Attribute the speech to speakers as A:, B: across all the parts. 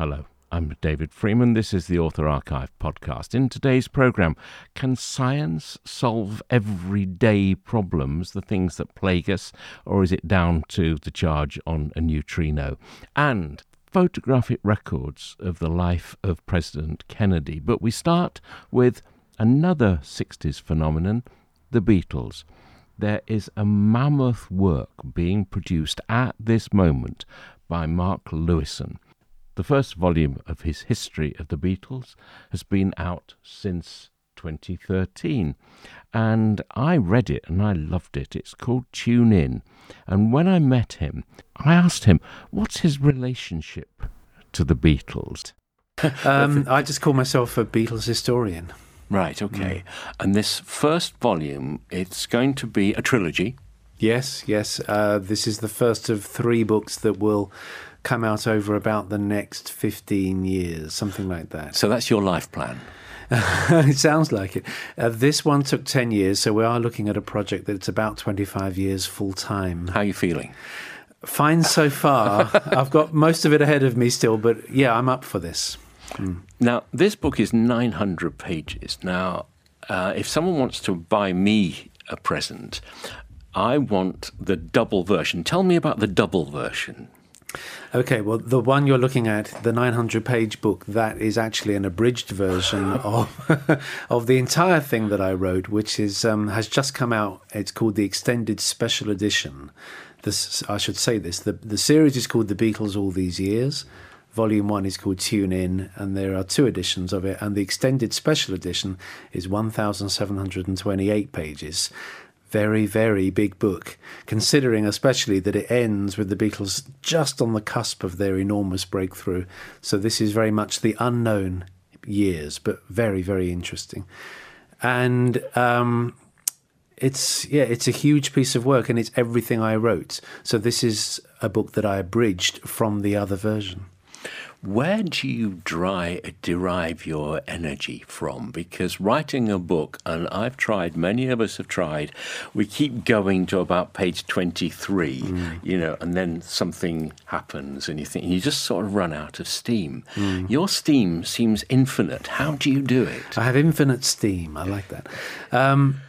A: Hello, I'm David Freeman. This is the Author Archive podcast. In today's program, can science solve everyday problems, the things that plague us, or is it down to the charge on a neutrino? And photographic records of the life of President Kennedy. But we start with another 60s phenomenon the Beatles. There is a mammoth work being produced at this moment by Mark Lewisohn. The first volume of his History of the Beatles has been out since 2013. And I read it and I loved it. It's called Tune In. And when I met him, I asked him, what's his relationship to the Beatles?
B: Um, I just call myself a Beatles historian.
C: Right, okay. Mm. And this first volume, it's going to be a trilogy.
B: Yes, yes. Uh, this is the first of three books that will come out over about the next 15 years, something like that.
C: So that's your life plan?
B: it sounds like it. Uh, this one took 10 years, so we are looking at a project that's about 25 years full time.
C: How are you feeling?
B: Fine so far. I've got most of it ahead of me still, but yeah, I'm up for this.
C: Mm. Now, this book is 900 pages. Now, uh, if someone wants to buy me a present, I want the double version. Tell me about the double version.
B: Okay, well, the one you're looking at, the 900 page book, that is actually an abridged version of of the entire thing that I wrote, which is um, has just come out. It's called the Extended Special Edition. This, I should say this. The, the series is called The Beatles All These Years. Volume one is called Tune In, and there are two editions of it. And the Extended Special Edition is 1,728 pages very, very big book, considering especially that it ends with the Beatles just on the cusp of their enormous breakthrough. So this is very much the unknown years, but very, very interesting. And um, it's yeah, it's a huge piece of work, and it's everything I wrote. So this is a book that I abridged from the other version.
C: Where do you dry, derive your energy from? Because writing a book, and I've tried, many of us have tried, we keep going to about page 23, mm. you know, and then something happens and you think, you just sort of run out of steam. Mm. Your steam seems infinite. How do you do it?
B: I have infinite steam. I like that. Um,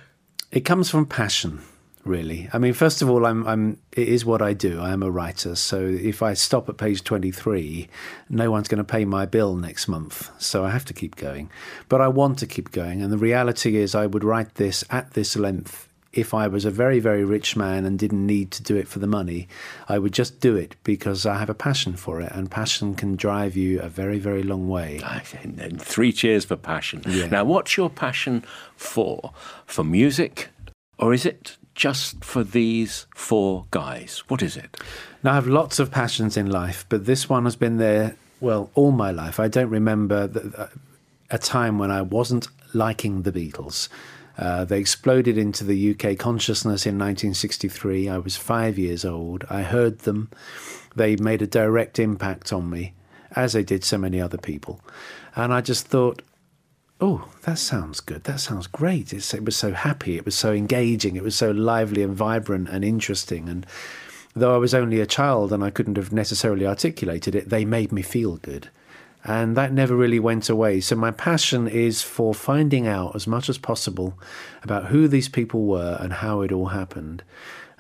B: it comes from passion really. I mean, first of all, I'm, I'm, it is what I do. I am a writer. So if I stop at page 23, no one's going to pay my bill next month. So I have to keep going. But I want to keep going. And the reality is, I would write this at this length if I was a very, very rich man and didn't need to do it for the money, I would just do it because I have a passion for it, and passion can drive you a very, very long way.
C: And three cheers for passion. Yeah. Now, what's your passion for? For music, or is it just for these four guys? What is it?
B: Now, I have lots of passions in life, but this one has been there, well, all my life. I don't remember a time when I wasn't liking the Beatles. Uh, they exploded into the UK consciousness in 1963. I was five years old. I heard them. They made a direct impact on me, as they did so many other people. And I just thought, oh, that sounds good. That sounds great. It's, it was so happy. It was so engaging. It was so lively and vibrant and interesting. And though I was only a child and I couldn't have necessarily articulated it, they made me feel good. And that never really went away. So my passion is for finding out as much as possible about who these people were and how it all happened.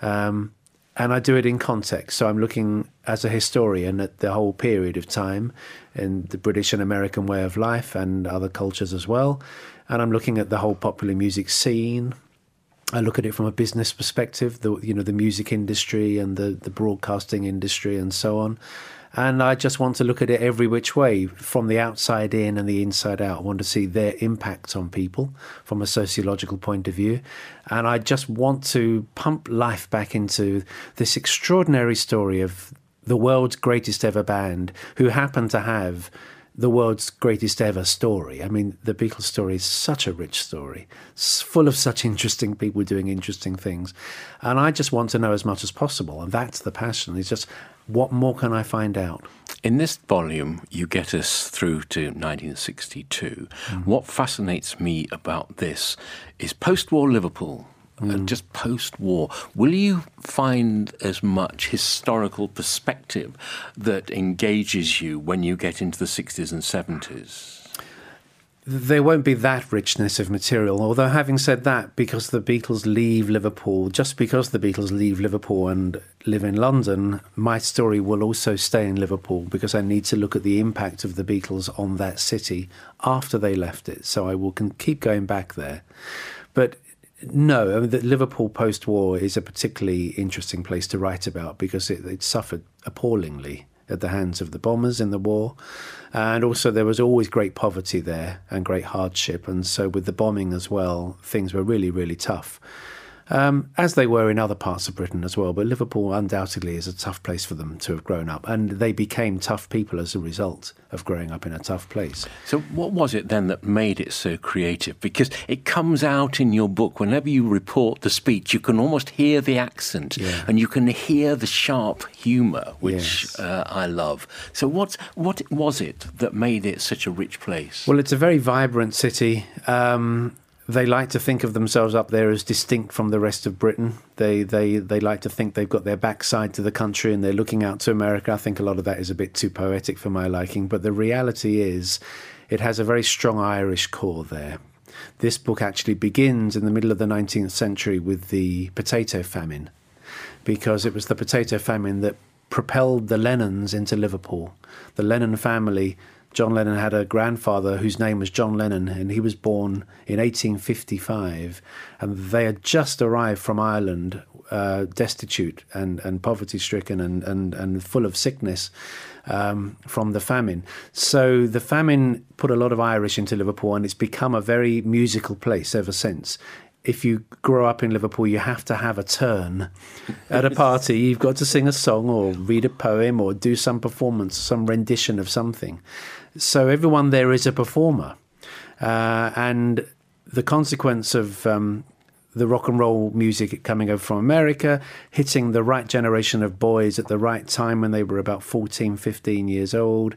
B: Um, and I do it in context. So I'm looking as a historian at the whole period of time in the British and American way of life and other cultures as well. And I'm looking at the whole popular music scene. I look at it from a business perspective, the you know the music industry and the the broadcasting industry and so on. And I just want to look at it every which way, from the outside in and the inside out. I want to see their impact on people from a sociological point of view. And I just want to pump life back into this extraordinary story of the world's greatest ever band who happen to have the world's greatest ever story. I mean, the Beatles story is such a rich story, it's full of such interesting people doing interesting things. And I just want to know as much as possible. And that's the passion. It's just, what more can I find out?
C: In this volume, you get us through to 1962. Mm-hmm. What fascinates me about this is post war Liverpool and hmm. just post war, will you find as much historical perspective that engages you when you get into the 60s and 70s?
B: there won't be that richness of material. Although, having said that, because the Beatles leave Liverpool, just because the Beatles leave Liverpool and live in London, my story will also stay in Liverpool because I need to look at the impact of the Beatles on that city after they left it. So I will keep going back there. But no, I mean, the Liverpool post war is a particularly interesting place to write about because it, it suffered appallingly at the hands of the bombers in the war. And also, there was always great poverty there and great hardship. And so, with the bombing as well, things were really, really tough um, as they were in other parts of Britain as well. But Liverpool undoubtedly is a tough place for them to have grown up, and they became tough people as a result of growing up in a tough place.
C: So, what was it then that made it so creative? Because it comes out in your book whenever you report the speech, you can almost hear the accent yeah. and you can hear the sharp humour, which yes. uh, I love. So, what what was it that made it such a rich place?
B: Well, it's a very vibrant city. Um, they like to think of themselves up there as distinct from the rest of Britain. They they they like to think they've got their backside to the country and they're looking out to America. I think a lot of that is a bit too poetic for my liking, but the reality is it has a very strong Irish core there. This book actually begins in the middle of the 19th century with the potato famine because it was the potato famine that propelled the Lennons into Liverpool. The Lennon family John Lennon had a grandfather whose name was John Lennon, and he was born in 1855. And they had just arrived from Ireland, uh, destitute and, and poverty stricken and, and, and full of sickness um, from the famine. So the famine put a lot of Irish into Liverpool, and it's become a very musical place ever since if you grow up in Liverpool, you have to have a turn at a party. You've got to sing a song or read a poem or do some performance, some rendition of something. So everyone there is a performer. Uh, and the consequence of um, the rock and roll music coming over from America, hitting the right generation of boys at the right time when they were about 14, 15 years old,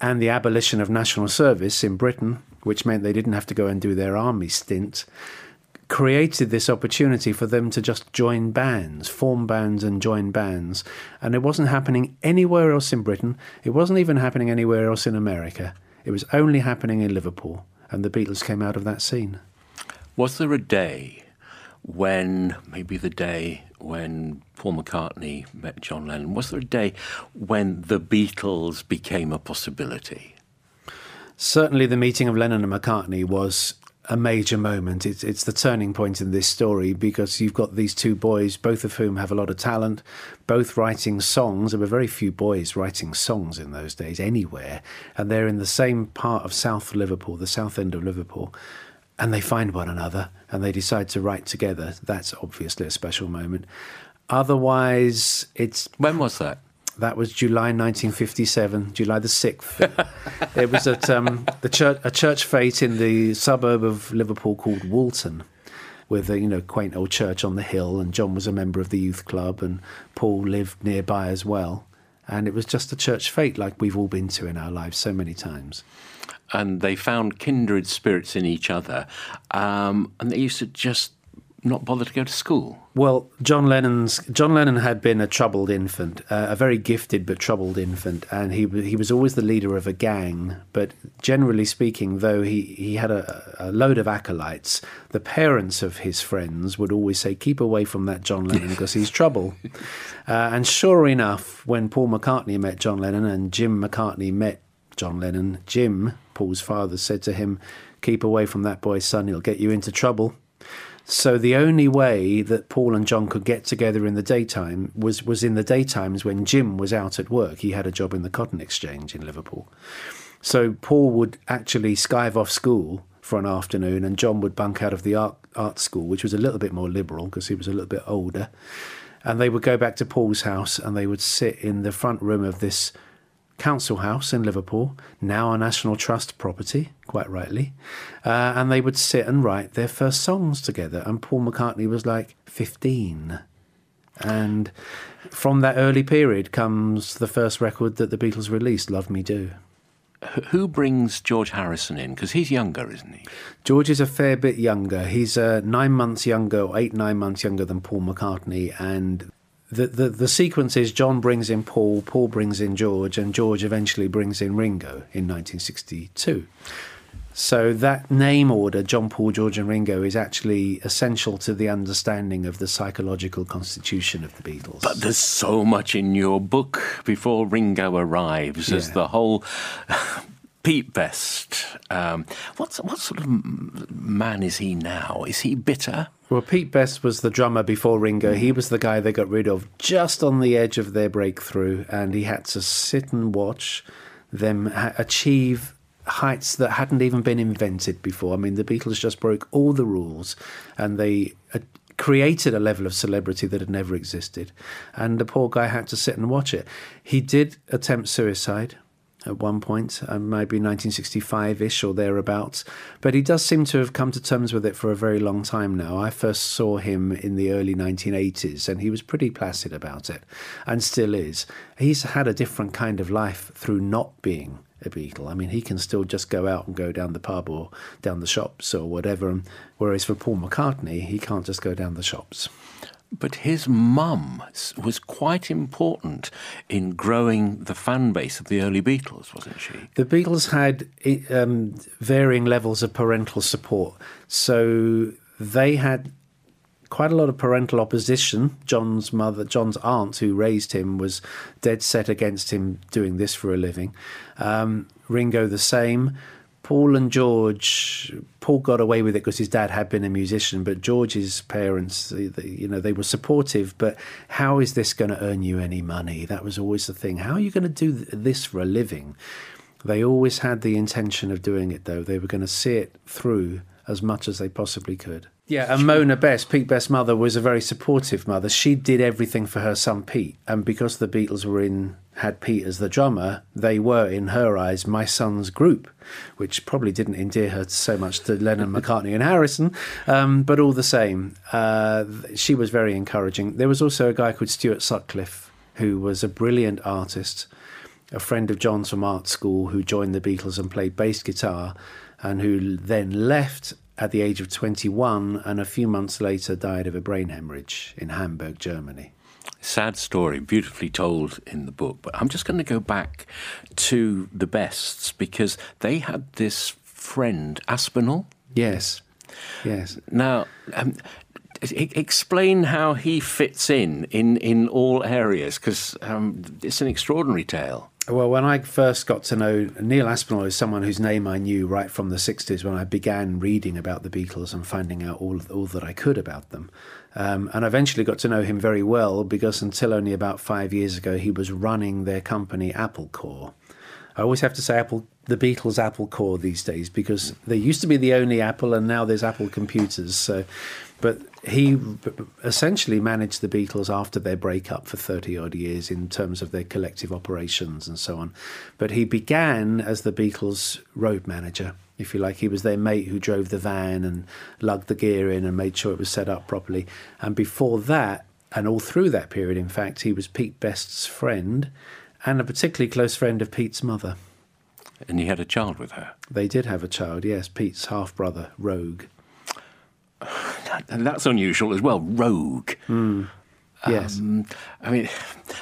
B: and the abolition of national service in Britain, which meant they didn't have to go and do their army stint, created this opportunity for them to just join bands, form bands and join bands. And it wasn't happening anywhere else in Britain. It wasn't even happening anywhere else in America. It was only happening in Liverpool. And the Beatles came out of that scene.
C: Was there a day when, maybe the day when Paul McCartney met John Lennon, was there a day when the Beatles became a possibility?
B: Certainly, the meeting of Lennon and McCartney was a major moment. It's it's the turning point in this story because you've got these two boys, both of whom have a lot of talent, both writing songs. There were very few boys writing songs in those days anywhere, and they're in the same part of South Liverpool, the south end of Liverpool, and they find one another and they decide to write together. That's obviously a special moment. Otherwise, it's
C: when was that?
B: That was July 1957, July the 6th. it was at um, the church, a church fete in the suburb of Liverpool called Woolton, with a you know quaint old church on the hill. And John was a member of the youth club, and Paul lived nearby as well. And it was just a church fete like we've all been to in our lives so many times
C: and they found kindred spirits in each other. Um, and they used to just not bother to go to school?
B: Well, John Lennon's John Lennon had been a troubled infant, uh, a very gifted but troubled infant, and he he was always the leader of a gang. But generally speaking, though he he had a, a load of acolytes, the parents of his friends would always say, "Keep away from that John Lennon because he's trouble." Uh, and sure enough, when Paul McCartney met John Lennon and Jim McCartney met John Lennon, Jim, Paul's father, said to him, "Keep away from that boy's son; he'll get you into trouble." So the only way that Paul and John could get together in the daytime was was in the daytimes when Jim was out at work. He had a job in the cotton exchange in Liverpool. So Paul would actually skive off school for an afternoon, and John would bunk out of the art art school, which was a little bit more liberal because he was a little bit older. And they would go back to Paul's house, and they would sit in the front room of this council house in Liverpool, now a National Trust property, quite rightly, uh, and they would sit and write their first songs together. And Paul McCartney was like 15. And from that early period comes the first record that the Beatles released, Love Me Do.
C: who brings George Harrison in? Because he's younger, isn't he?
B: George is a fair bit younger. He's uh, nine months younger, or eight, nine months younger than Paul McCartney. And the, the, the sequence is John brings in Paul, Paul brings in George, and George eventually brings in Ringo in 1962. So that name order, John, Paul, George, and Ringo, is actually essential to the understanding of the psychological constitution of the Beatles.
C: But there's so much in your book before Ringo arrives as the whole. Pete Best, um, what's, what sort of man is he now? Is he bitter?
B: Well, Pete Best was the drummer before Ringo. He was the guy they got rid of just on the edge of their breakthrough, and he had to sit and watch them ha- achieve heights that hadn't even been invented before. I mean, the Beatles just broke all the rules, and they uh, created a level of celebrity that had never existed. And the poor guy had to sit and watch it. He did attempt suicide at one point, uh, maybe 1965-ish or thereabouts. But he does seem to have come to terms with it for a very long time now. I first saw him in the early 1980s, and he was pretty placid about it, and still is. He's had a different kind of life through not being a Beatle. I mean, he can still just go out and go down the pub or down the shops or whatever. Whereas for Paul McCartney, he can't just go down the shops.
C: But his mum was quite important in growing the fan base of the early Beatles, wasn't she?
B: The Beatles had um, varying levels of parental support. So they had quite a lot of parental opposition. John's mother, John's aunt, who raised him, was dead set against him doing this for a living. Um, Ringo, the same. Paul and George, Paul got away with it because his dad had been a musician, but George's parents, they- they- you know, they were supportive. But how is this going to earn you any money? That was always the thing. How are you going to do this for a living? They always had the intention of doing it, though. They were going to see it through as much as they possibly could. Yeah, and Mona Best, Pete Best's mother, was a very supportive mother. She did everything for her son Pete, and because the Beatles were in had Pete as the drummer, they were in her eyes my son's group, which probably didn't endear her so much to Lennon, McCartney, and Harrison. Um, but all the same, uh, she was very encouraging. There was also a guy called Stuart Sutcliffe who was a brilliant artist a friend of John's from art school who joined the Beatles and played bass guitar, and who then left at the age of 21 and a few months later died of a brain hemorrhage in Hamburg, Germany.
C: Sad story, beautifully told in the book. But I'm just going to go back to the Bests because they had this friend, Aspinall.
B: Yes, yes.
C: Now, um, explain how he fits in in, in all areas because um, it's an extraordinary tale.
B: Well, when I first got to know Neil Aspinall is someone whose name I knew right from the 60s when I began reading about the Beatles and finding out all, all that I could about them. Um, and I eventually got to know him very well because until only about five years ago, he was running their company, Apple Corps. I always have to say Apple, the Beatles Apple Corps these days because they used to be the only Apple and now there's Apple computers. So, but he essentially managed the Beatles after their breakup for 30 odd years in terms of their collective operations and so on. But he began as the Beatles road manager, if you like. He was their mate who drove the van and lugged the gear in and made sure it was set up properly. And before that, and all through that period, in fact, he was Pete Best's friend and a particularly close friend of Pete's mother.
C: And he had a child with her.
B: They did have a child, yes, Pete's half brother, Roag.
C: And that's unusual as well, Roag.
B: Yes.
C: Um, I mean,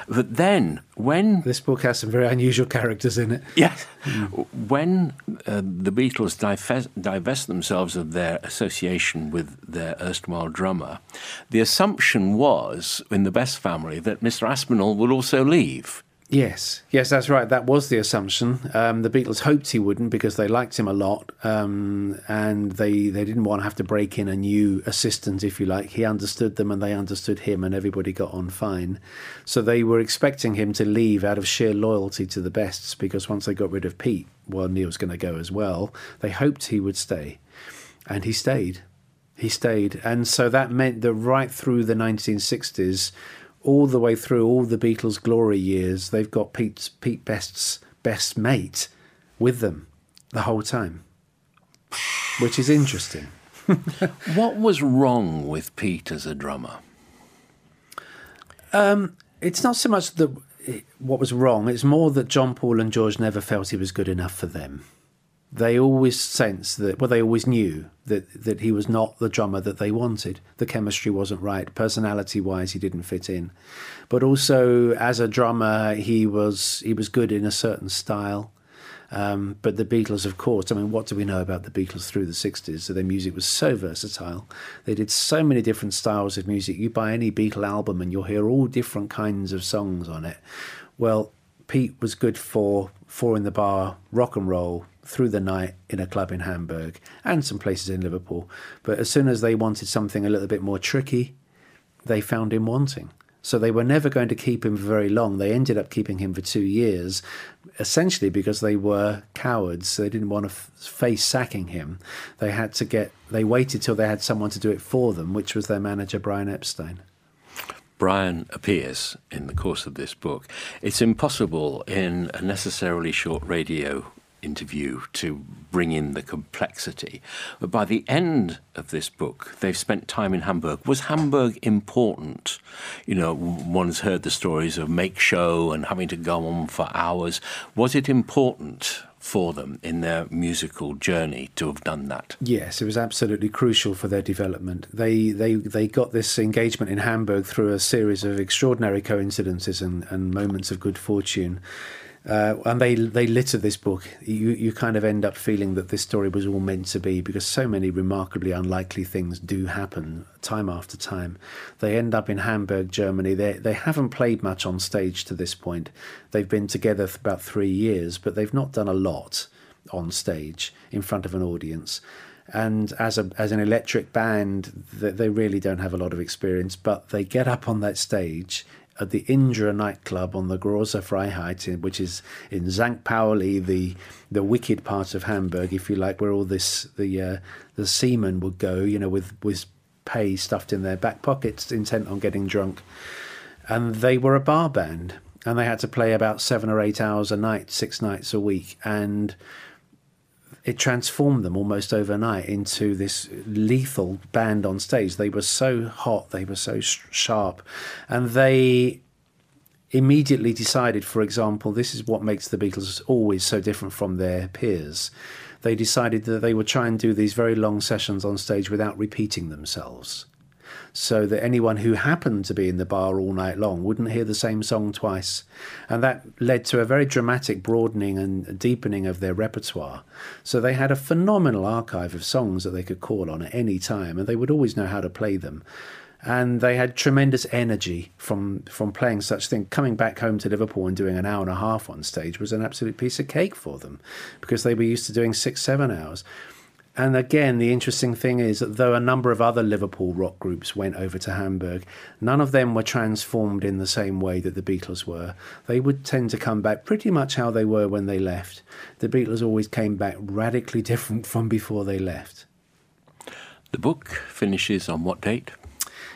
C: but then when
B: This book has some very unusual characters in it.
C: Yes. When uh, the Beatles divest, divest themselves of their association with their erstwhile drummer, the assumption was in the Best family that Mr. Aspinall would also leave.
B: Yes, yes, that's right. That was the assumption. Um, the Beatles hoped he wouldn't because they liked him a lot, um, and they they didn't want to have to break in a new assistant, if you like. He understood them, and they understood him, and everybody got on fine. So they were expecting him to leave out of sheer loyalty to the Bests because once they got rid of Pete, well, Neil was going to go as well. They hoped he would stay, and he stayed. He stayed, and so that meant that right through the 1960s, all the way through all the Beatles' glory years, they've got Pete's, Pete Best's best mate with them the whole time, which is interesting.
C: What was wrong with Pete as a drummer?
B: Um, it's not so much that what was wrong. It's more that John Paul and George never felt he was good enough for them. They always sensed that, well, they always knew that, that he was not the drummer that they wanted. The chemistry wasn't right. Personality wise, he didn't fit in. But also, as a drummer, he was, he was good in a certain style. Um, but the Beatles, of course, I mean, what do we know about the Beatles through the 60s? So their music was so versatile. They did so many different styles of music. You buy any Beatle album and you'll hear all different kinds of songs on it. Well, Pete was good for four in the bar, rock and roll, through the night in a club in Hamburg and some places in Liverpool. But as soon as they wanted something a little bit more tricky, they found him wanting. So they were never going to keep him for very long. They ended up keeping him for two years, essentially because they were cowards. They didn't want to f- face sacking him. They had to get. They waited till they had someone to do it for them, which was their manager Brian Epstein.
C: Brian appears in the course of this book. It's impossible in a necessarily short radio interview to bring in the complexity. But by the end of this book, they've spent time in Hamburg. Was Hamburg important? You know, one's heard the stories of mach schau and having to go on for hours. Was it important for them in their musical journey to have done that?
B: Yes, it was absolutely crucial for their development. They they they got this engagement in Hamburg through a series of extraordinary coincidences and, and moments of good fortune. Uh, and they they litter this book. You you kind of end up feeling that this story was all meant to be because so many remarkably unlikely things do happen time after time. They end up in Hamburg, Germany. They they haven't played much on stage to this point. They've been together for about three years, but they've not done a lot on stage in front of an audience. And as a as an electric band, they really don't have a lot of experience. But they get up on that stage at the Indra nightclub on the Große Freiheit, which is in St. Pauli, the the wicked part of Hamburg, if you like, where all this the uh, the seamen would go, you know, with with pay stuffed in their back pockets, intent on getting drunk. And they were a bar band, and they had to play about seven or eight hours a night, six nights a week, and it transformed them almost overnight into this lethal band on stage. They were so hot, they were so sh- sharp, and they immediately decided, for example, this is what makes the Beatles always so different from their peers. They decided that they would try and do these very long sessions on stage without repeating themselves so that anyone who happened to be in the bar all night long wouldn't hear the same song twice. And that led to a very dramatic broadening and deepening of their repertoire. So they had a phenomenal archive of songs that they could call on at any time, and they would always know how to play them and they had tremendous energy from from playing such things. Coming back home to Liverpool and doing an hour and a half on stage was an absolute piece of cake for them, because they were used to doing six, seven hours. And again, the interesting thing is that though a number of other Liverpool rock groups went over to Hamburg, none of them were transformed in the same way that the Beatles were. They would tend to come back pretty much how they were when they left. The Beatles always came back radically different from before they left.
C: The book finishes on what date?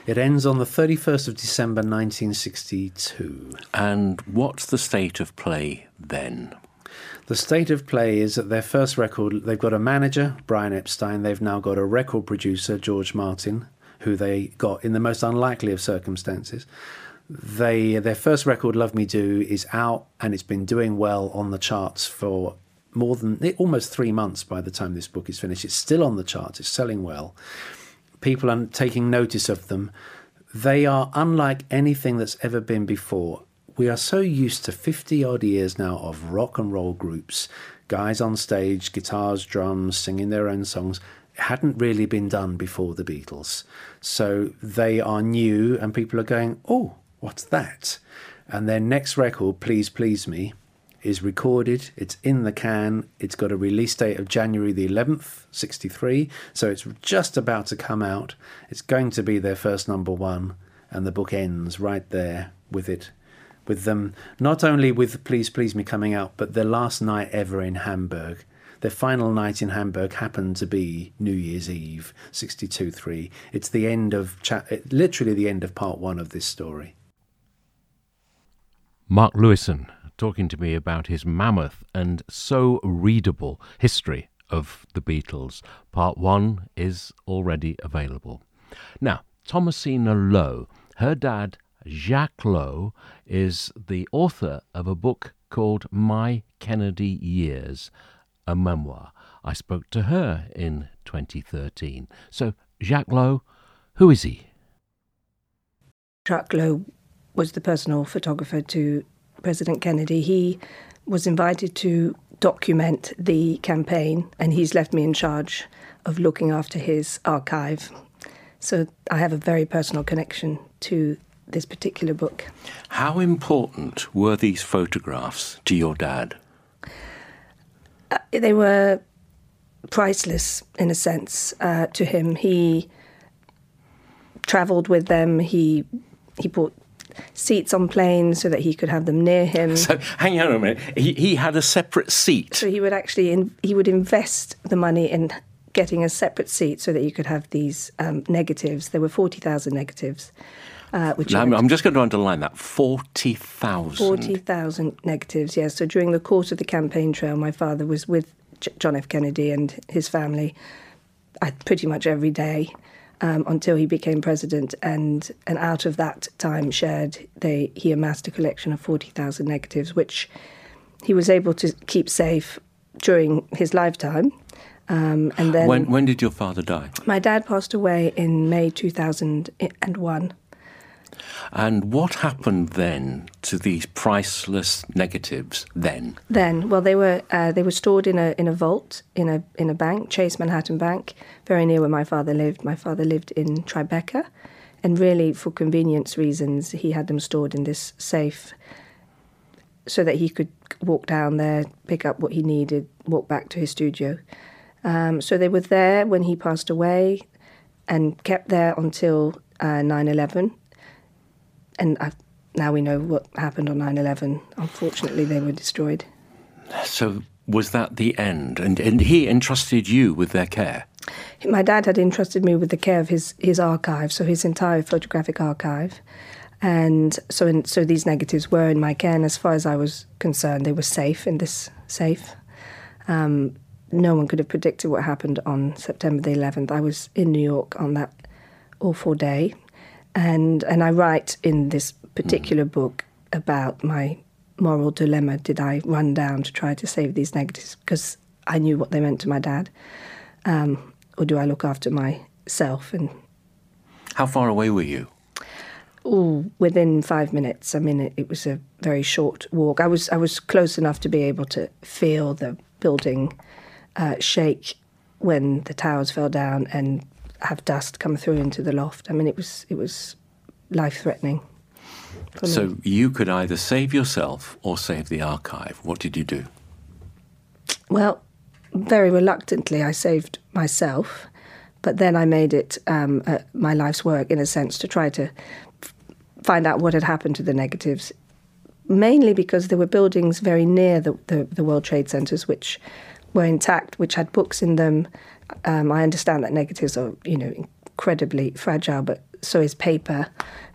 B: It ends on the 31st of December 1962.
C: And what's the state of play then?
B: The state of play is that their first record, they've got a manager, Brian Epstein, they've now got a record producer, George Martin, who they got in the most unlikely of circumstances. They their first record, Love Me Do, is out and it's been doing well on the charts for more than almost three months by the time this book is finished. It's still on the charts, it's selling well. People are taking notice of them. They are unlike anything that's ever been before we are so used to 50 odd years now of rock and roll groups, guys on stage, guitars, drums, singing their own songs. It hadn't really been done before the Beatles. So they are new, and people are going, oh, what's that? And their next record, Please Please Me, is recorded. It's in the can. It's got a release date of January the 11th, 63. So it's just about to come out. It's going to be their first number one. And the book ends right there with it with them not only with Please Please Me coming out, but their last night ever in Hamburg. Their final night in Hamburg happened to be New Year's Eve, 62 3. It's the end of, cha- literally the end of part one of this story.
A: Mark Lewisohn talking to me about his mammoth and so readable history of the Beatles. Part one is already available. Now, Thomasina Lowe, her dad Jacques Lowe is the author of a book called My Kennedy Years, a memoir. I spoke to her in 2013. So, Jacques Lowe, who is he?
D: Jacques Lowe was the personal photographer to President Kennedy. He was invited to document the campaign, and he's left me in charge of looking after his archive. So I have a very personal connection to this particular book.
C: How important were these photographs to your dad?
D: Uh, they were priceless in a sense uh, to him. He travelled with them. He he bought seats on planes so that he could have them near him.
C: So hang on a minute. He, he had a separate seat.
D: So he would actually in, he would invest the money in getting a separate seat so that you could have these um, negatives. There were forty thousand negatives. Uh, which
C: I'm, I'm, just going to underline that 40,000.
D: 40,000 negatives, yes. So during the course of the campaign trail, my father was with John F. Kennedy and his family uh, pretty much every day um, until he became president. And, and out of that time shared, they, he amassed a collection of 40,000 negatives, which he was able to keep safe during his lifetime. Um, and then
C: when, when did your father die?
D: My dad passed away in May 2001.
C: And what happened then to these priceless negatives then?
D: Then, well, they were uh, they were stored in a in a vault in a in a bank, Chase Manhattan Bank, very near where my father lived. My father lived in Tribeca, and really for convenience reasons, he had them stored in this safe, so that he could walk down there, pick up what he needed, walk back to his studio. Um, so they were there when he passed away, and kept there until uh, 9/11 and I've, now we know what happened on 9 11. Unfortunately, they were destroyed.
C: So, was that the end? And, and he entrusted you with their care?
D: My dad had entrusted me with the care of his, his archive, so his entire photographic archive. And so, in, so these negatives were in my care, and as far as I was concerned, they were safe in this safe. Um, no one could have predicted what happened on September the 11th. I was in New York on that awful day, and and I write in this particular mm. book about my moral dilemma. Did I run down to try to save these negatives because I knew what they meant to my dad, um, or do I look after myself? And
C: how far away were you?
D: Oh, within five minutes. I mean, it, it was a very short walk. I was I was close enough to be able to feel the building uh, shake when the towers fell down and have dust come through into the loft. I mean, it was it was life threatening.
C: So me. you could either save yourself or save the archive. What did you do?
D: Well, very reluctantly, I saved myself, but then I made it um, uh, my life's work in a sense to try to f- find out what had happened to the negatives. Mainly because there were buildings very near the, the, the World Trade Centers which were intact, which had books in them, um, I understand that negatives are, you know, incredibly fragile, but so is paper,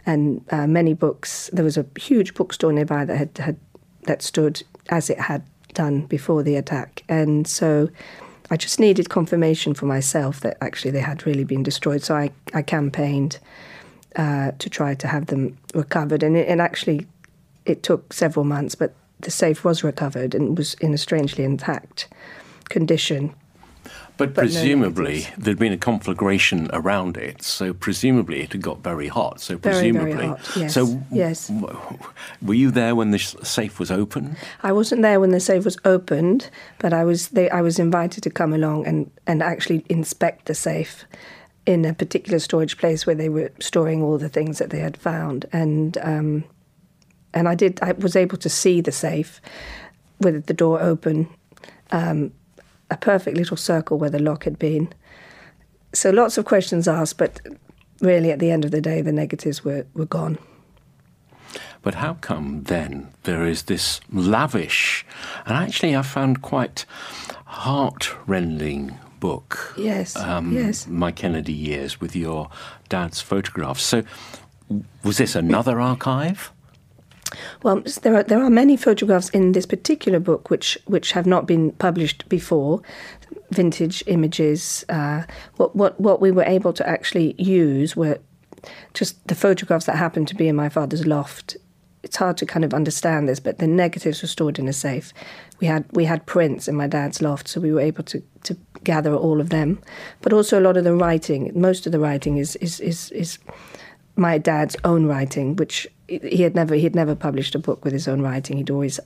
D: and uh, many books. There was a huge bookstore nearby that had, had that stood as it had done before the attack, and so I just needed confirmation for myself that actually they had really been destroyed. So I, I campaigned uh, to try to have them recovered, and, it, and actually it took several months, but the safe was recovered and was in a strangely intact condition.
C: But, but presumably no there'd been a conflagration around it, so presumably it had got very hot. So presumably,
D: very, very hot. Yes.
C: So
D: yes.
C: were you there when the safe was open?
D: I wasn't there when the safe was opened, but I was. They, I was invited to come along and and actually inspect the safe in a particular storage place where they were storing all the things that they had found, and um, and I did. I was able to see the safe with the door open. Um, a perfect little circle where the lock had been. So lots of questions asked, but really at the end of the day, the negatives were, were gone.
C: But how come then there is this lavish, and actually I found quite heart-rending book?
D: Yes, um, yes.
C: My Kennedy Years with your dad's photographs. So was this another archive?
D: Well, there are there are many photographs in this particular book which which have not been published before, vintage images. Uh, what what what we were able to actually use were just the photographs that happened to be in my father's loft. It's hard to kind of understand this, but the negatives were stored in a safe. We had we had prints in my dad's loft, so we were able to, to gather all of them. But also a lot of the writing, most of the writing is is is, is my dad's own writing, which he had never he had never published a book with his own writing. He'd always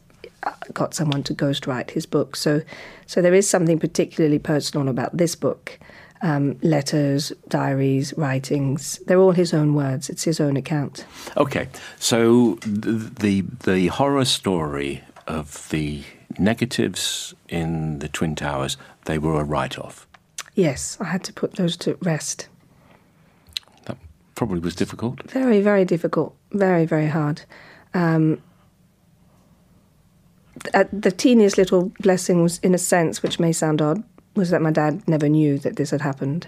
D: uh, got someone to ghostwrite his book. So so there is something particularly personal about this book um, letters, diaries, writings. They're all his own words. It's his own account.
C: Okay, so the the horror story of the negatives in the Twin Towers, they were a write-off.
D: Yes, I had to put those to rest.
C: Probably was difficult.
D: Very, very difficult. Very, very hard. Um, the teeniest little blessing was, in a sense, which may sound odd, was that my dad never knew that this had happened.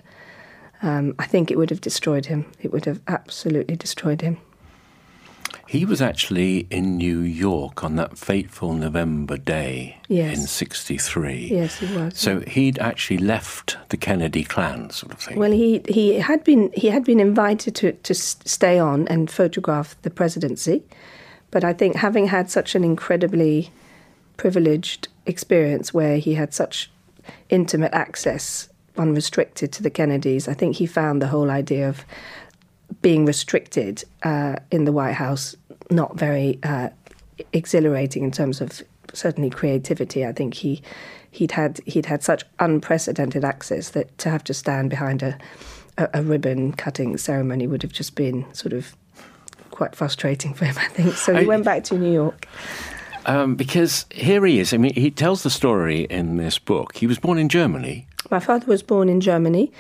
D: Um, I think it would have destroyed him. It would have absolutely destroyed him.
C: He was actually in New York on that fateful November day
D: yes.
C: in 63.
D: Yes, he was.
C: So he'd actually left the Kennedy clan sort of thing.
D: Well, he, he had been he had been invited to, to stay on and photograph the presidency. But I think having had such an incredibly privileged experience where he had such intimate access, unrestricted to the Kennedys. I think he found the whole idea of being restricted uh, in the White House not very uh, exhilarating in terms of certainly creativity. I think he he'd had he'd had such unprecedented access that to have to stand behind a a, a ribbon cutting ceremony would have just been sort of quite frustrating for him. I think so. He I, went back to New York.
C: Um, because here he is. I mean, he tells the story in this book. He was born in Germany.
D: My father was born in Germany.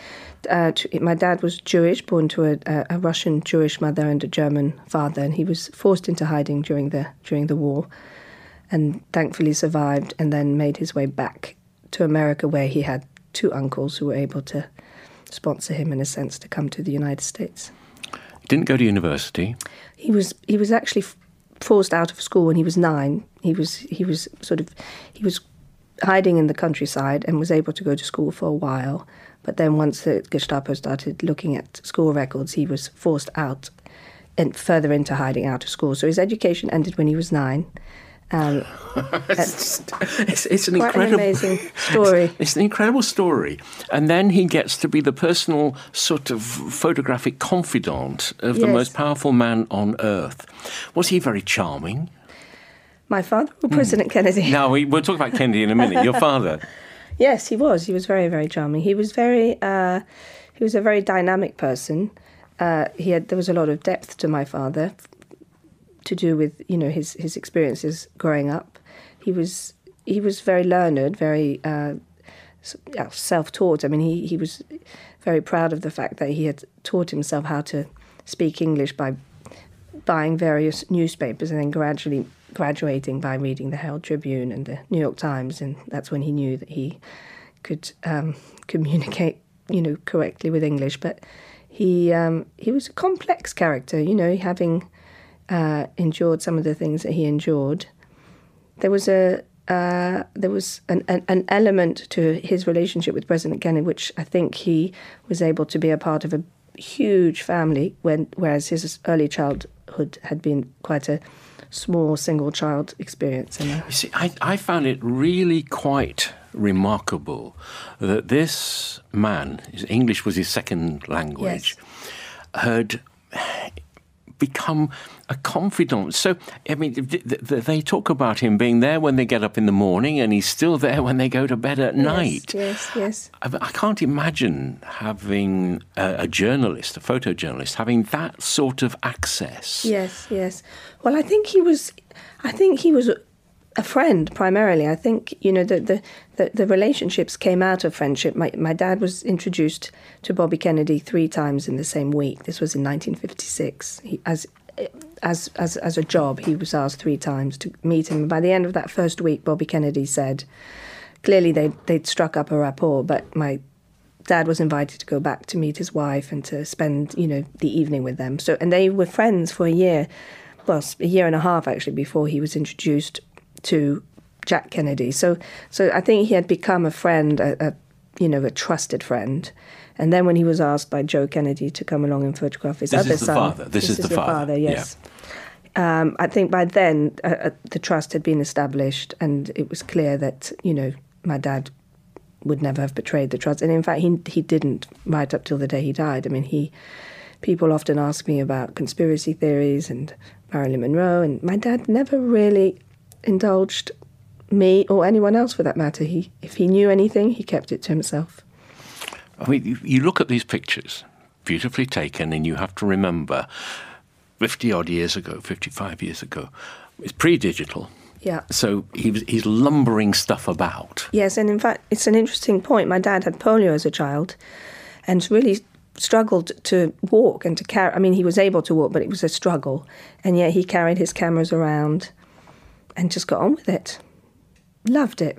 D: Uh, to, my dad was Jewish, born to a, a, Russian Jewish mother and a German father, and he was forced into hiding during the during the war, and thankfully survived, and then made his way back to America, where he had two uncles who were able to sponsor him, in a sense, to come to the United States.
C: He Didn't go to university.
D: He was he was actually forced out of school when he was nine. He was he was sort of he was hiding in the countryside and was able to go to school for a while. But then once the Gestapo started looking at school records, he was forced out and further into hiding out of school. So his education ended when he was nine. Um,
C: it's, it's, it's, an
D: incredible an story.
C: It's an incredible story, and then he gets to be the personal sort of photographic confidant of yes. the most powerful man on earth. Was he very charming?
D: My father or President mm. Kennedy?
C: No, we, we'll talk about Kennedy in a minute. Your father.
D: Yes, he was. He was very, very charming. He was very. Uh, he was a very dynamic person. Uh, he had there was a lot of depth to my father to do with you know his his experiences growing up. He was he was very learned, very uh, self-taught. I mean, he he was very proud of the fact that he had taught himself how to speak English by buying various newspapers and then gradually graduating by reading the Herald Tribune and the New York Times, and that's when he knew that he could um, communicate, you know, correctly with English. But he um, he was a complex character, you know, having uh, endured some of the things that he endured, there was a uh, there was an, an, an, element to his relationship with President Kennedy, which I think he was able to be a part of a huge family, when whereas his early childhood had been quite a small single child experience.
C: You see, I, I found it really quite remarkable that this man, his English was his second language, yes. had become a confidant. So, I mean, they talk about him being there when they get up in the morning and he's still there when they go to bed at
D: yes,
C: night.
D: Yes, yes.
C: I, can't imagine having a, a, journalist, a photojournalist, having that sort of access.
D: Yes, yes. Well, I think he was, I think he was a friend primarily. I think you know the, the the, the, relationships came out of friendship. My my dad was introduced to Bobby Kennedy three times in the same week. This was in 1956. He, as as as as a job, he was asked three times to meet him. By the end of that first week, Bobby Kennedy said, clearly they they'd struck up a rapport. But my dad was invited to go back to meet his wife and to spend you know the evening with them. So and they were friends for a year. Well, a year and a half actually before he was introduced to Jack Kennedy. So, so I think he had become a friend, a, a you know, a trusted friend. And then when he was asked by Joe Kennedy to come along and photograph his other son.
C: this
D: other
C: is the
D: son,
C: father. This, is, the father.
D: father. Yes. Um, I think by then uh, uh, the trust had been established, and it was clear that you know my dad would never have betrayed the trust. And in fact, he he didn't right up till the day he died. I mean, he people often ask me about conspiracy theories and Marilyn Monroe, and my dad never really indulged me or anyone else for that matter. He if he knew anything, he kept it to himself.
C: I mean, you, look at these pictures, beautifully taken, and you have to remember 50 odd years ago, 55 years ago, it's pre digital.
D: Yeah.
C: So he was, he's lumbering stuff about.
D: Yes, and in fact, it's an interesting point. My dad had polio as a child and really struggled to walk and to carry. I mean, he was able to walk, but it was a struggle. And yet he carried his cameras around and just got on with it. Loved it.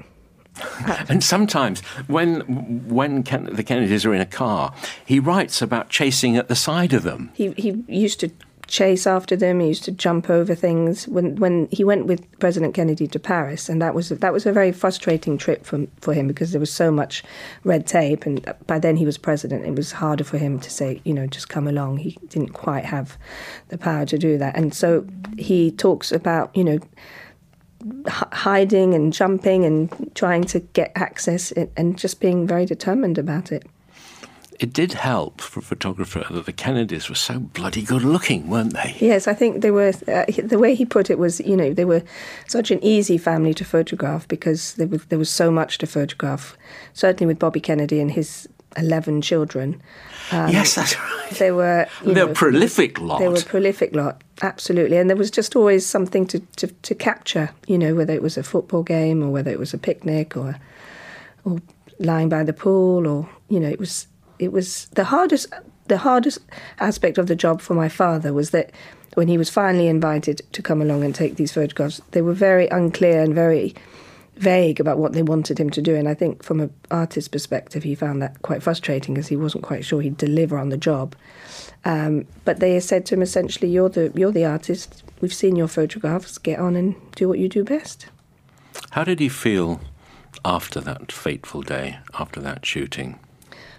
C: And sometimes, when when Ken, the Kennedys are in a car, he writes about chasing at the side of them.
D: He he used to chase after them. He used to jump over things. When when he went with President Kennedy to Paris, and that was that was a very frustrating trip for for him because there was so much red tape, and by then he was president. It was harder for him to say, you know, just come along. He didn't quite have the power to do that, and so he talks about, you know hiding and jumping and trying to get access and just being very determined about it.
C: It did help for a photographer that the Kennedys were so bloody good looking, weren't they?
D: Yes, I think they were. Uh, the way he put it was, you know, they were such an easy family to photograph because there was, there was so much to photograph. Certainly with Bobby Kennedy and his 11 children.
C: Um, yes, that's right.
D: They were.
C: They're a prolific lot.
D: They were a prolific lot, absolutely. And there was just always something to, to, to, capture, you know, whether it was a football game or whether it was a picnic or, or lying by the pool or, you know, it was, it was the hardest, the hardest aspect of the job for my father was that when he was finally invited to come along and take these photographs, they were very unclear and very vague about what they wanted him to do. And I think from an artist's perspective, he found that quite frustrating because he wasn't quite sure he'd deliver on the job. Um, but they said to him essentially, "You're the you're the artist. We've seen your photographs. Get on and do what you do best."
C: How did he feel after that fateful day, after that shooting?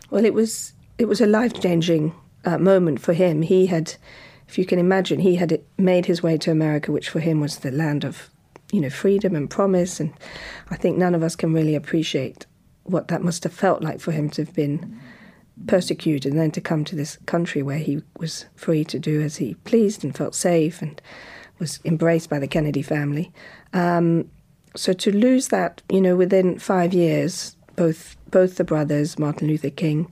D: Well, it was it was a life changing uh, moment for him. He had, if you can imagine, he had made his way to America, which for him was the land of you know, freedom and promise. And I think none of us can really appreciate what that must have felt like for him to have been persecuted and then to come to this country where he was free to do as he pleased and felt safe and was embraced by the Kennedy family. Um, so to lose that, you know, within five years, both both the brothers, Martin Luther King,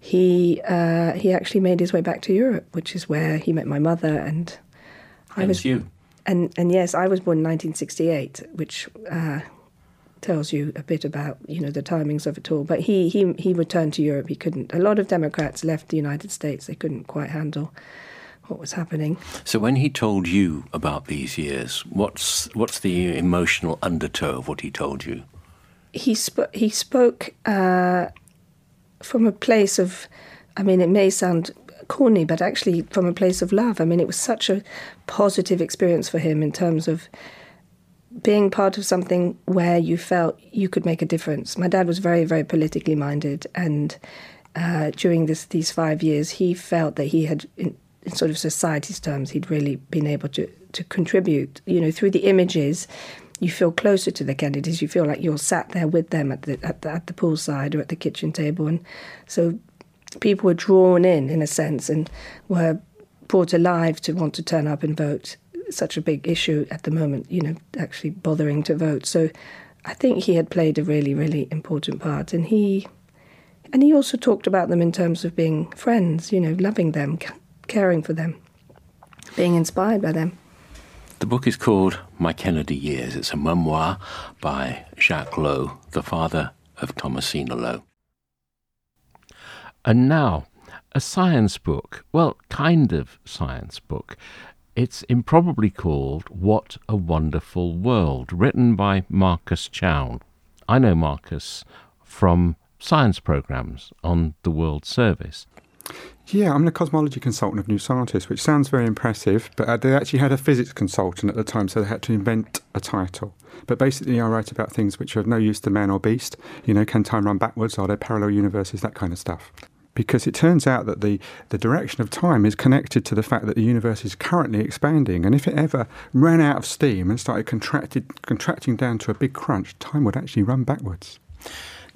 D: he uh, he actually made his way back to Europe, which is where he met my mother and
C: I and was you
D: and and yes, I was born in 1968, which uh, tells you a bit about you know the timings of it all. But he he he returned to Europe. He couldn't. A lot of Democrats left the United States. They couldn't quite handle what was happening.
C: So when he told you about these years, what's what's the emotional undertow of what he told you?
D: He spoke. He spoke uh, from a place of. I mean, it may sound corny, but actually from a place of love. I mean, it was such a positive experience for him in terms of being part of something where you felt you could make a difference. My dad was very, very politically minded, and uh, during this, these five years, he felt that he had, in, in, sort of society's terms, he'd really been able to to contribute. You know, through the images, you feel closer to the candidates. You feel like you're sat there with them at the at the, at the poolside or at the kitchen table, and so people were drawn in, in a sense, and were brought alive to want to turn up and vote. Such a big issue at the moment, you know, actually bothering to vote. So I think he had played a really, really important part. And he, and he also talked about them in terms of being friends, you know, loving them, caring for them, being inspired by them.
C: The book is called My Kennedy Years. It's a memoir by Jacques Lowe, the father of Thomasina Lowe.
A: And now, a science book, well, kind of science book. It's improbably called What a Wonderful World, written by Marcus Chown. I know Marcus from science programs on the World Service.
E: Yeah, I'm a cosmology consultant of New Scientist, which sounds very impressive, but they actually had a physics consultant at the time, so they had to invent a title. But basically, I write about things which are of no use to man or beast. You know, can time run backwards? Are there parallel universes? That kind of stuff. Because it turns out that the, the direction of time is connected to the fact that the universe is currently expanding. And if it ever ran out of steam and started contracted, contracting down to a big crunch, time would actually run backwards.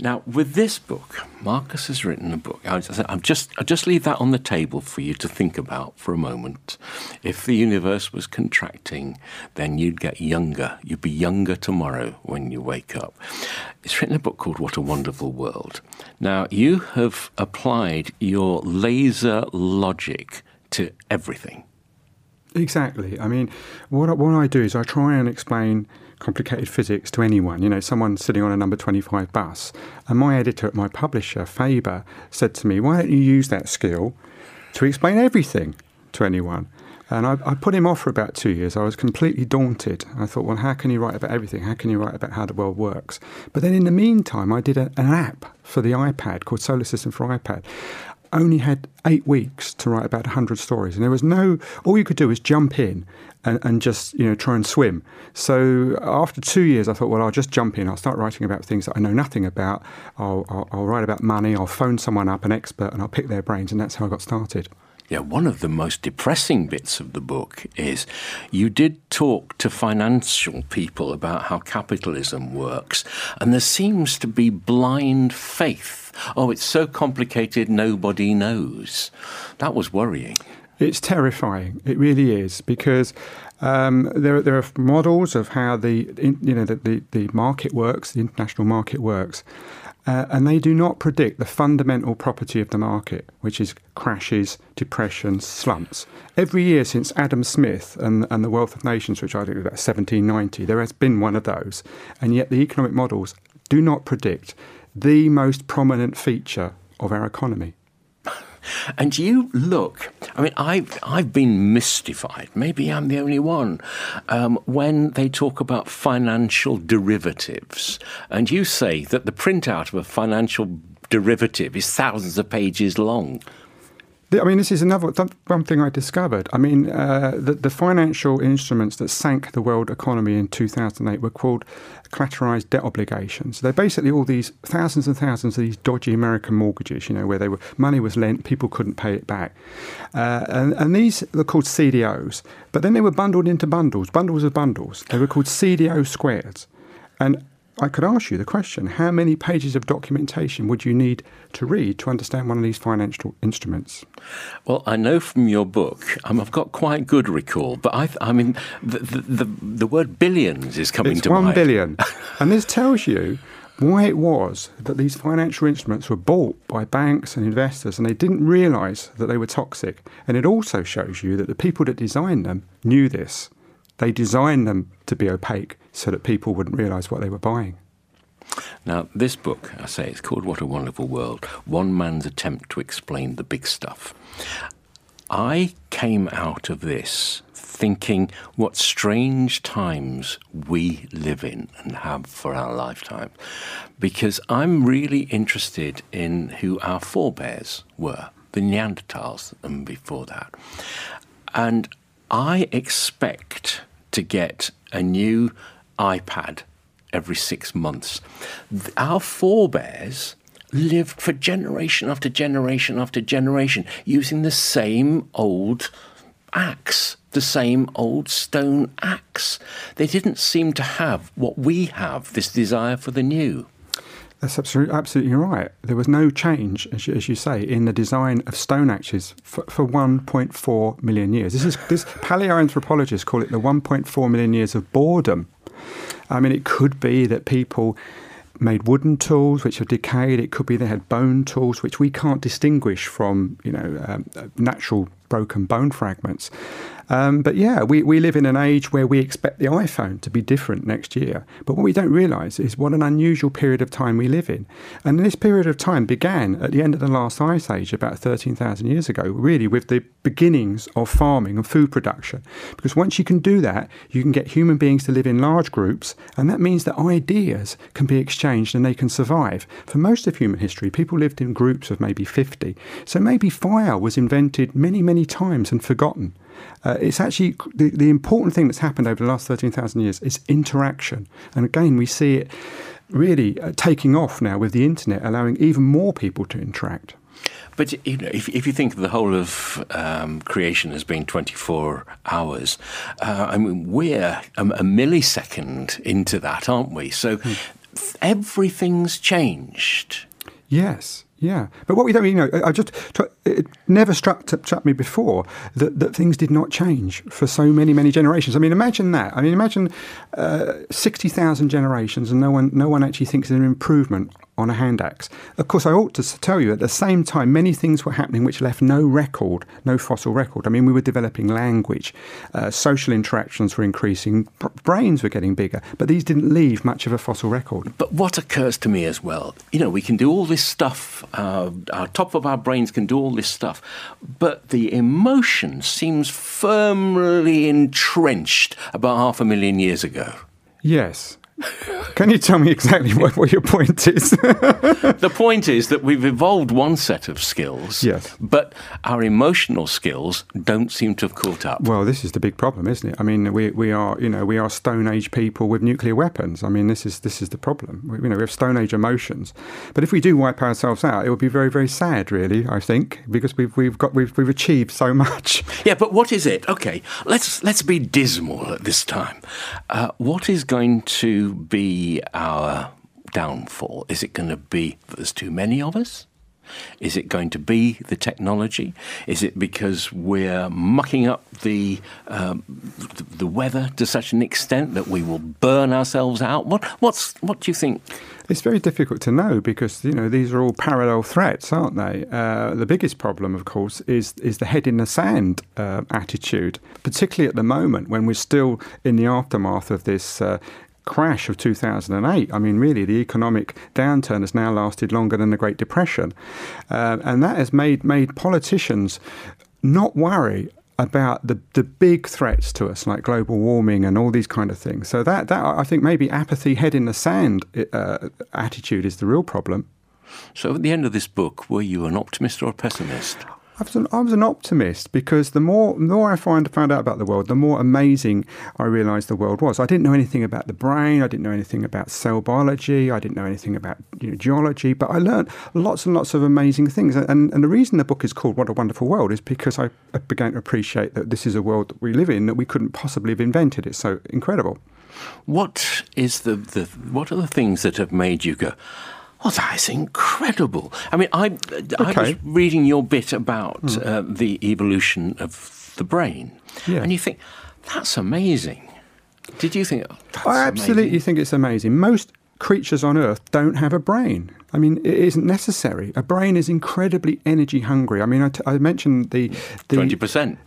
C: Now, with this book, Marcus has written a book. I am just, I'll just leave that on the table for you to think about for a moment. If the universe was contracting, then you'd get younger. You'd be younger tomorrow when you wake up. It's written a book called What a Wonderful World. Now, you have applied your laser logic to everything.
E: Exactly. I mean, what, what I do is I try and explain complicated physics to anyone, you know, someone sitting on a number 25 bus. And my editor at my publisher, Faber, said to me, Why don't you use that skill to explain everything to anyone? And I, I, put him off for about two years. I was completely daunted. I thought, well, how can you write about everything? How can you write about how the world works? But then in the meantime, I did a, an app for the iPad called Solar System for iPad. Only had eight weeks to write about 100 stories. And there was no, all you could do was jump in and, and just you know try and swim. So after two years, I thought, well, I'll just jump in. I'll start writing about things that I know nothing about. I'll, I'll, I'll write about money. I'll phone someone up, an expert, and I'll pick their brains. And that's how I got started.
C: Yeah, one of the most depressing bits of the book is you did talk to financial people about how capitalism works, and there seems to be blind faith. Oh, it's so complicated, nobody knows. That was worrying.
E: It's terrifying. It really is because um, there, there are models of how the you know the, the, the market works, the international market works, uh, and they do not predict the fundamental property of the market, which is crashes, depressions, slumps. Every year since Adam Smith and, and the Wealth of Nations, which I think was about 1790, there has been one of those, and yet the economic models do not predict the most prominent feature of our economy.
C: And you look, I mean, I've, I've been mystified, maybe I'm the only one, um, when they talk about financial derivatives. And you say that the printout of a financial derivative is thousands of pages long.
E: I mean, this is another one thing I discovered. I mean, uh, the, the, financial instruments that sank the world economy in 2008 were called collateralized debt obligations. They're basically all these thousands and thousands of these dodgy American mortgages, you know, where they were money was lent, people couldn't pay it back, uh, and, and these were called CDOs. But then they were bundled into bundles, bundles of bundles. They were called CDO squares, and I could ask you the question how many pages of documentation would you need to read to understand one of these financial instruments?
C: Well, I know from your book, um, I've got quite good recall, but I, I mean, the, the, the, word billions is coming
E: it's
C: to
E: one
C: mind.
E: One billion. and this tells you why it was that these financial instruments were bought by banks and investors and they didn't realize that they were toxic. And it also shows you that the people that designed them knew this. They designed them to be opaque so that people wouldn't realize what they were buying.
C: Now, this book, I say, it's called What a Wonderful World One Man's Attempt to Explain the Big Stuff. I came out of this thinking what strange times we live in and have for our lifetime. Because I'm really interested in who our forebears were, the Neanderthals and before that. And I expect to get a new iPad every six months. Our forebears lived for generation after generation after generation using the same old axe, the same old stone axe. They didn't seem to have what we have this desire for the new.
E: That's absolutely, absolutely right. There was no change, as you, as you say, in the design of stone axes for, for 1.4 million years. This is this paleoanthropologists call it the 1.4 million years of boredom. I mean, it could be that people made wooden tools which have decayed. It could be they had bone tools which we can't distinguish from, you know, um, natural broken bone fragments. Um, but yeah, we, we live in an age where we expect the iPhone to be different next year. But what we don't realise is what an unusual period of time we live in. And this period of time began at the end of the last ice age, about 13,000 years ago, really with the beginnings of farming and food production. Because once you can do that, you can get human beings to live in large groups, and that means that ideas can be exchanged and they can survive. For most of human history, people lived in groups of maybe 50. So maybe fire was invented many, many times and forgotten. Uh, it's actually the, the important thing that's happened over the last 13,000 years is interaction. And again, we see it really uh, taking off now with the internet, allowing even more people to interact.
C: But you know, if, if you think the whole of um, creation has been 24 hours, uh, I mean, we're a, a, millisecond into that, aren't we? So hmm. everything's changed.
E: Yes. Yeah, but what we don't, you know, I just it never struck, struck me before that, that things did not change for so many many generations. I mean, imagine that. I mean, imagine uh, sixty thousand generations and no one no one actually thinks there's an improvement on a hand axe. Of course, I ought to tell you at the same time, many things were happening which left no record, no fossil record. I mean, we were developing language, uh, social interactions were increasing, brains were getting bigger, but these didn't leave much of a fossil record.
C: But what occurs to me as well, you know, we can do all this stuff, uh, our top of our brains can do all this stuff, but the emotion seems firmly entrenched about half a million years ago.
E: Yes, can you tell me exactly what, what your point is?
C: the point is that we've evolved one set of skills,
E: yes.
C: but our emotional skills don't seem to have caught up.
E: Well, this is the big problem, isn't it? I mean, we, we are you know we are Stone Age people with nuclear weapons. I mean, this is this is the problem. We, you know, we have Stone Age emotions, but if we do wipe ourselves out, it would be very very sad, really. I think because we've we've got we've we've achieved so much.
C: Yeah, but what is it? Okay, let's let's be dismal at this time. Uh, what is going to be our downfall? Is it going to be that there's too many of us? Is it going to be the technology? Is it because we're mucking up the um, the weather to such an extent that we will burn ourselves out? What what's what do you think?
E: It's very difficult to know because you know these are all parallel threats, aren't they? Uh, the biggest problem, of course, is is the head in the sand uh, attitude, particularly at the moment when we're still in the aftermath of this uh, crash of 2008. I mean, really, the economic downturn has now lasted longer than the Great Depression. Uh, and that has made, made politicians not worry about the, the big threats to us, like global warming and all these kind of things. So that, that I think maybe apathy, head in the sand uh, attitude is the real problem.
C: So at the end of this book, were you an optimist or a pessimist?
E: I was, an, I was an optimist because the more, the more I find, found out about the world, the more amazing I realised the world was. I didn't know anything about the brain. I didn't know anything about cell biology. I didn't know anything about you know, geology. But I learned lots and lots of amazing things. And, and the reason the book is called What a Wonderful World is because I, began to appreciate that this is a world that we live in that we couldn't possibly have invented. It's so incredible.
C: What is the, the what are the things that have made you go? Well, that is incredible. I mean, I, okay. I was reading your bit about mm. uh, the evolution of the brain, yeah. and you think, that's amazing. Did you think, oh,
E: I absolutely
C: amazing?
E: think it's amazing. Most creatures on Earth don't have a brain. I mean, it isn't necessary. A brain is incredibly energy hungry. I mean, I, t- I mentioned the
C: twenty percent.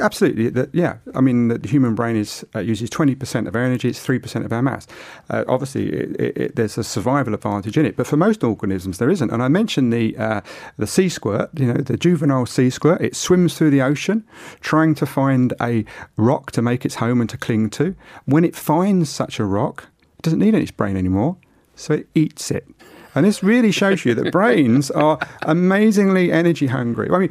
E: Absolutely, the, yeah. I mean, the human brain is uh, uses twenty percent of our energy; it's three percent of our mass. Uh, obviously, it, it, it, there's a survival advantage in it, but for most organisms, there isn't. And I mentioned the uh, the sea squirt. You know, the juvenile sea squirt. It swims through the ocean, trying to find a rock to make its home and to cling to. When it finds such a rock, it doesn't need its brain anymore, so it eats it. And this really shows you that brains are amazingly energy hungry. I mean,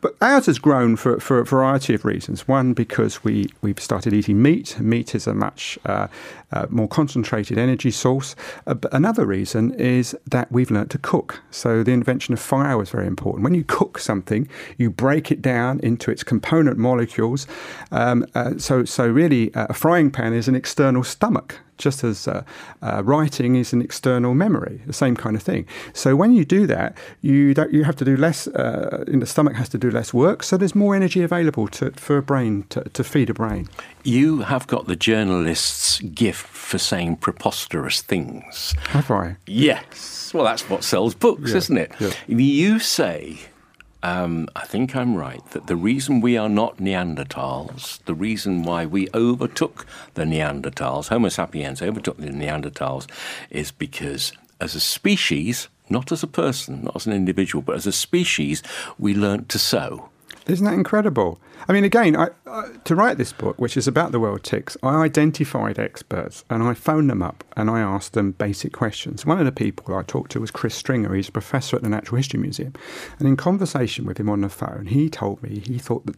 E: but ours has grown for, for a variety of reasons. One, because we, we've started eating meat. Meat is a much uh, uh, more concentrated energy source. Uh, another reason is that we've learnt to cook. So the invention of fire was very important. When you cook something, you break it down into its component molecules. Um, uh, so, so really, uh, a frying pan is an external stomach just as uh, uh, writing is an external memory, the same kind of thing. So when you do that, you don't, you have to do less. Uh, the stomach has to do less work, so there's more energy available to, for a brain to, to feed a brain.
C: You have got the journalist's gift for saying preposterous things.
E: Have I?
C: Yes. Well, that's what sells books,
E: yeah.
C: isn't it?
E: Yeah.
C: You say um, I think I'm right that the reason we are not Neanderthals, the reason why we overtook the Neanderthals, Homo sapiens overtook the Neanderthals, is because as a species, not as a person, not as an individual, but as a species, we learnt to sew.
E: Isn't that incredible? I mean, again, I, I, to write this book, which is about the world ticks, I identified experts and I phoned them up and I asked them basic questions. One of the people I talked to was Chris Stringer. He's a professor at the Natural History Museum. And in conversation with him on the phone, he told me he thought that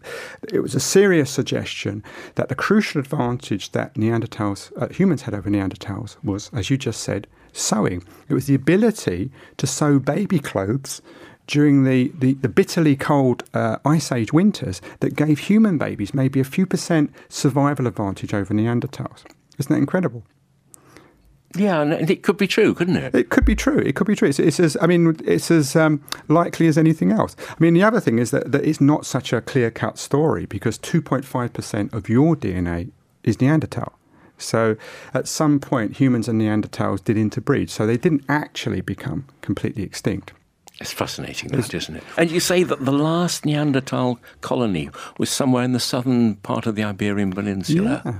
E: it was a serious suggestion that the crucial advantage that Neanderthals, uh, humans had over Neanderthals was, as you just said, sewing. It was the ability to sew baby clothes during the, the, the bitterly cold uh, Ice Age winters that gave human babies maybe a few percent survival advantage over Neanderthals. Isn't that incredible?
C: Yeah, and it could be true, couldn't it?
E: It could be true. It could be true. It's, it's as I mean, it's as um, likely as anything else. I mean, the other thing is that, that it's not such a clear cut story because 2.5 percent of your DNA is Neanderthal. So at some point, humans and Neanderthals did interbreed. So they didn't actually become completely extinct.
C: It's fascinating, that, isn't it? And you say that the last Neanderthal colony was somewhere in the southern part of the Iberian Peninsula.
E: Yeah.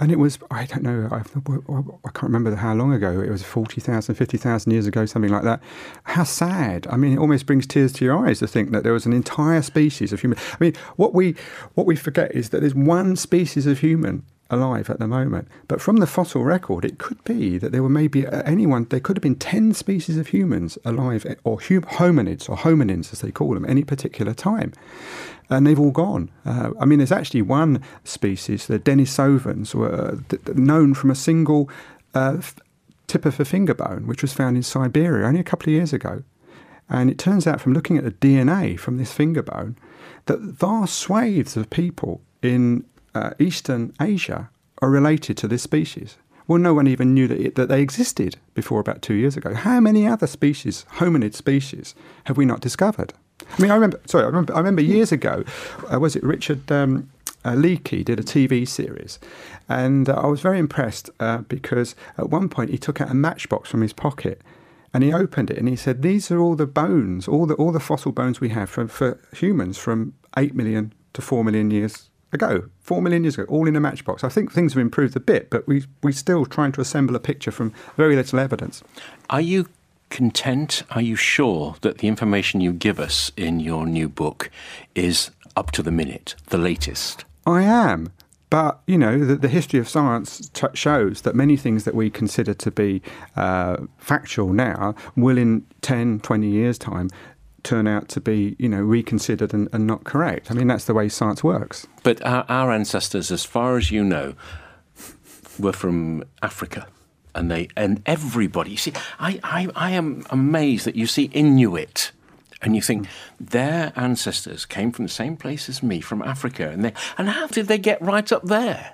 E: And it was, I don't know, I, I can't remember how long ago. It was 40,000, 50,000 years ago, something like that. How sad. I mean, it almost brings tears to your eyes to think that there was an entire species of human. I mean, what we, what we forget is that there's one species of human alive at the moment. But from the fossil record, it could be that there were maybe uh, anyone, there could have been 10 species of humans alive, eh, or hum- hominids, or hominins as they call them, any particular time. And they've all gone. Uh, I mean, there's actually one species, the Denisovans, were th- known from a single uh, tip of a finger bone, which was found in Siberia only a couple of years ago. And it turns out from looking at the DNA from this finger bone that vast swathes of people in uh, Eastern Asia are related to this species. Well, no one even knew that, it, that they existed before about two years ago. How many other species, hominid species, have we not discovered? I mean, I remember. Sorry, I remember. I remember years ago. Uh, was it Richard um, uh, Leakey did a TV series, and uh, I was very impressed uh, because at one point he took out a matchbox from his pocket. And he opened it and he said, "These are all the bones, all the all the fossil bones we have for, for humans from eight million to four million years ago, four million years ago, all in a matchbox. I think things have improved a bit, but we we're still trying to assemble a picture from very little evidence.
C: Are you content? Are you sure that the information you give us in your new book is up to the minute, the latest?
E: I am. But, you know, the, the history of science t- shows that many things that we consider to be uh, factual now will, in 10, 20 years' time, turn out to be, you know, reconsidered and, and not correct. I mean, that's the way science works.
C: But our, our ancestors, as far as you know, were from Africa and they and everybody. You see, I, I, I am amazed that you see Inuit. And you think their ancestors came from the same place as me, from Africa, and they and how did they get right up there?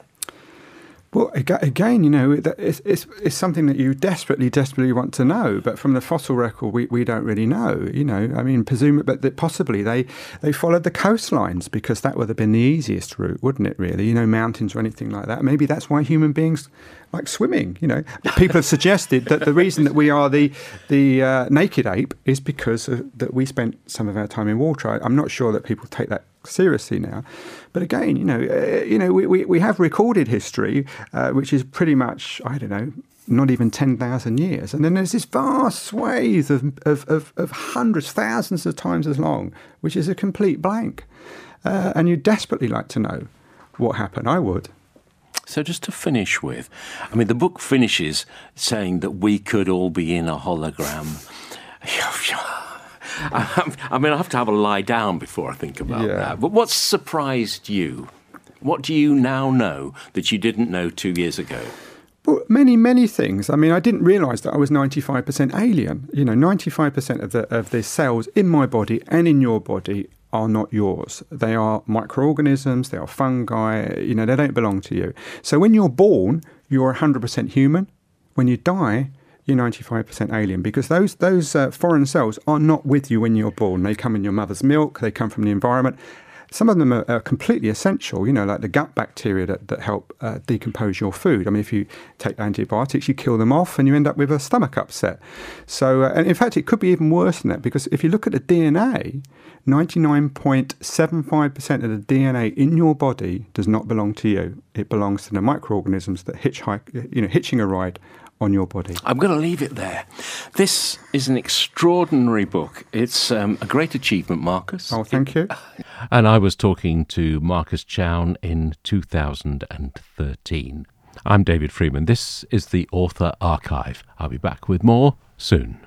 E: Well, again, you know, it's, it's, it's, something that you desperately, desperately want to know. But from the fossil record, we, we don't really know. You know, I mean, presumably, but possibly they, they followed the coastlines because that would have been the easiest route, wouldn't it? Really, you know, mountains or anything like that. Maybe that's why human beings like swimming. You know, people have suggested that the reason that we are the the uh, naked ape is because of, that we spent some of our time in water. I, I'm not sure that people take that seriously now. But again, you know, uh, you know, we, we, we have recorded history, uh, which is pretty much I don't know, not even ten thousand years, and then there's this vast swathe of, of, of, of, hundreds, thousands of times as long, which is a complete blank. Uh, and you desperately like to know what happened. I would.
C: So, just to finish with, I mean, the book finishes saying that we could all be in a hologram. I mean, I have to have a lie down before I think about yeah. that. But what surprised you? What do you now know that you didn't know two years ago?
E: Well, many, many things. I mean, I didn't realise that I was 95% alien. You know, 95% of the, of the cells in my body and in your body are not yours. They are microorganisms, they are fungi, you know, they don't belong to you. So when you're born, you're 100% human. When you die, you're 95% alien because those those uh, foreign cells are not with you when you're born. They come in your mother's milk, they come from the environment. Some of them are, are completely essential, you know, like the gut bacteria that, that help uh, decompose your food. I mean, if you take antibiotics, you kill them off and you end up with a stomach upset. So, uh, and in fact, it could be even worse than that because if you look at the DNA, 99.75% of the DNA in your body does not belong to you. It belongs to the microorganisms that hitchhike, you know, hitching a ride on your body.
C: I'm going to leave it there. This is an extraordinary book. It's um, a great achievement, Marcus.
E: Oh, thank you.
A: And I was talking to Marcus Chown in 2013. I'm David Freeman. This is the Author Archive. I'll be back with more soon.